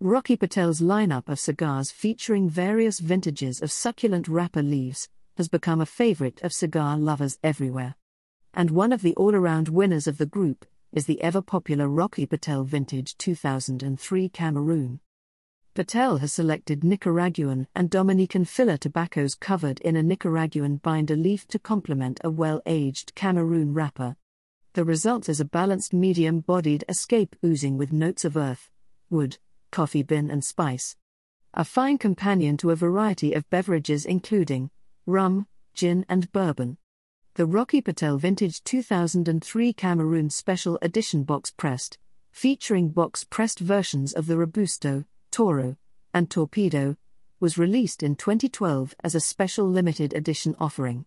Rocky Patel's lineup of cigars featuring various vintages of succulent wrapper leaves has become a favorite of cigar lovers everywhere. And one of the all around winners of the group is the ever popular Rocky Patel Vintage 2003 Cameroon. Patel has selected Nicaraguan and Dominican filler tobaccos covered in a Nicaraguan binder leaf to complement a well aged Cameroon wrapper. The result is a balanced medium bodied escape oozing with notes of earth, wood, coffee bean, and spice. A fine companion to a variety of beverages including rum, gin, and bourbon. The Rocky Patel Vintage 2003 Cameroon Special Edition box pressed, featuring box pressed versions of the Robusto, Toro, and Torpedo, was released in 2012 as a special limited edition offering.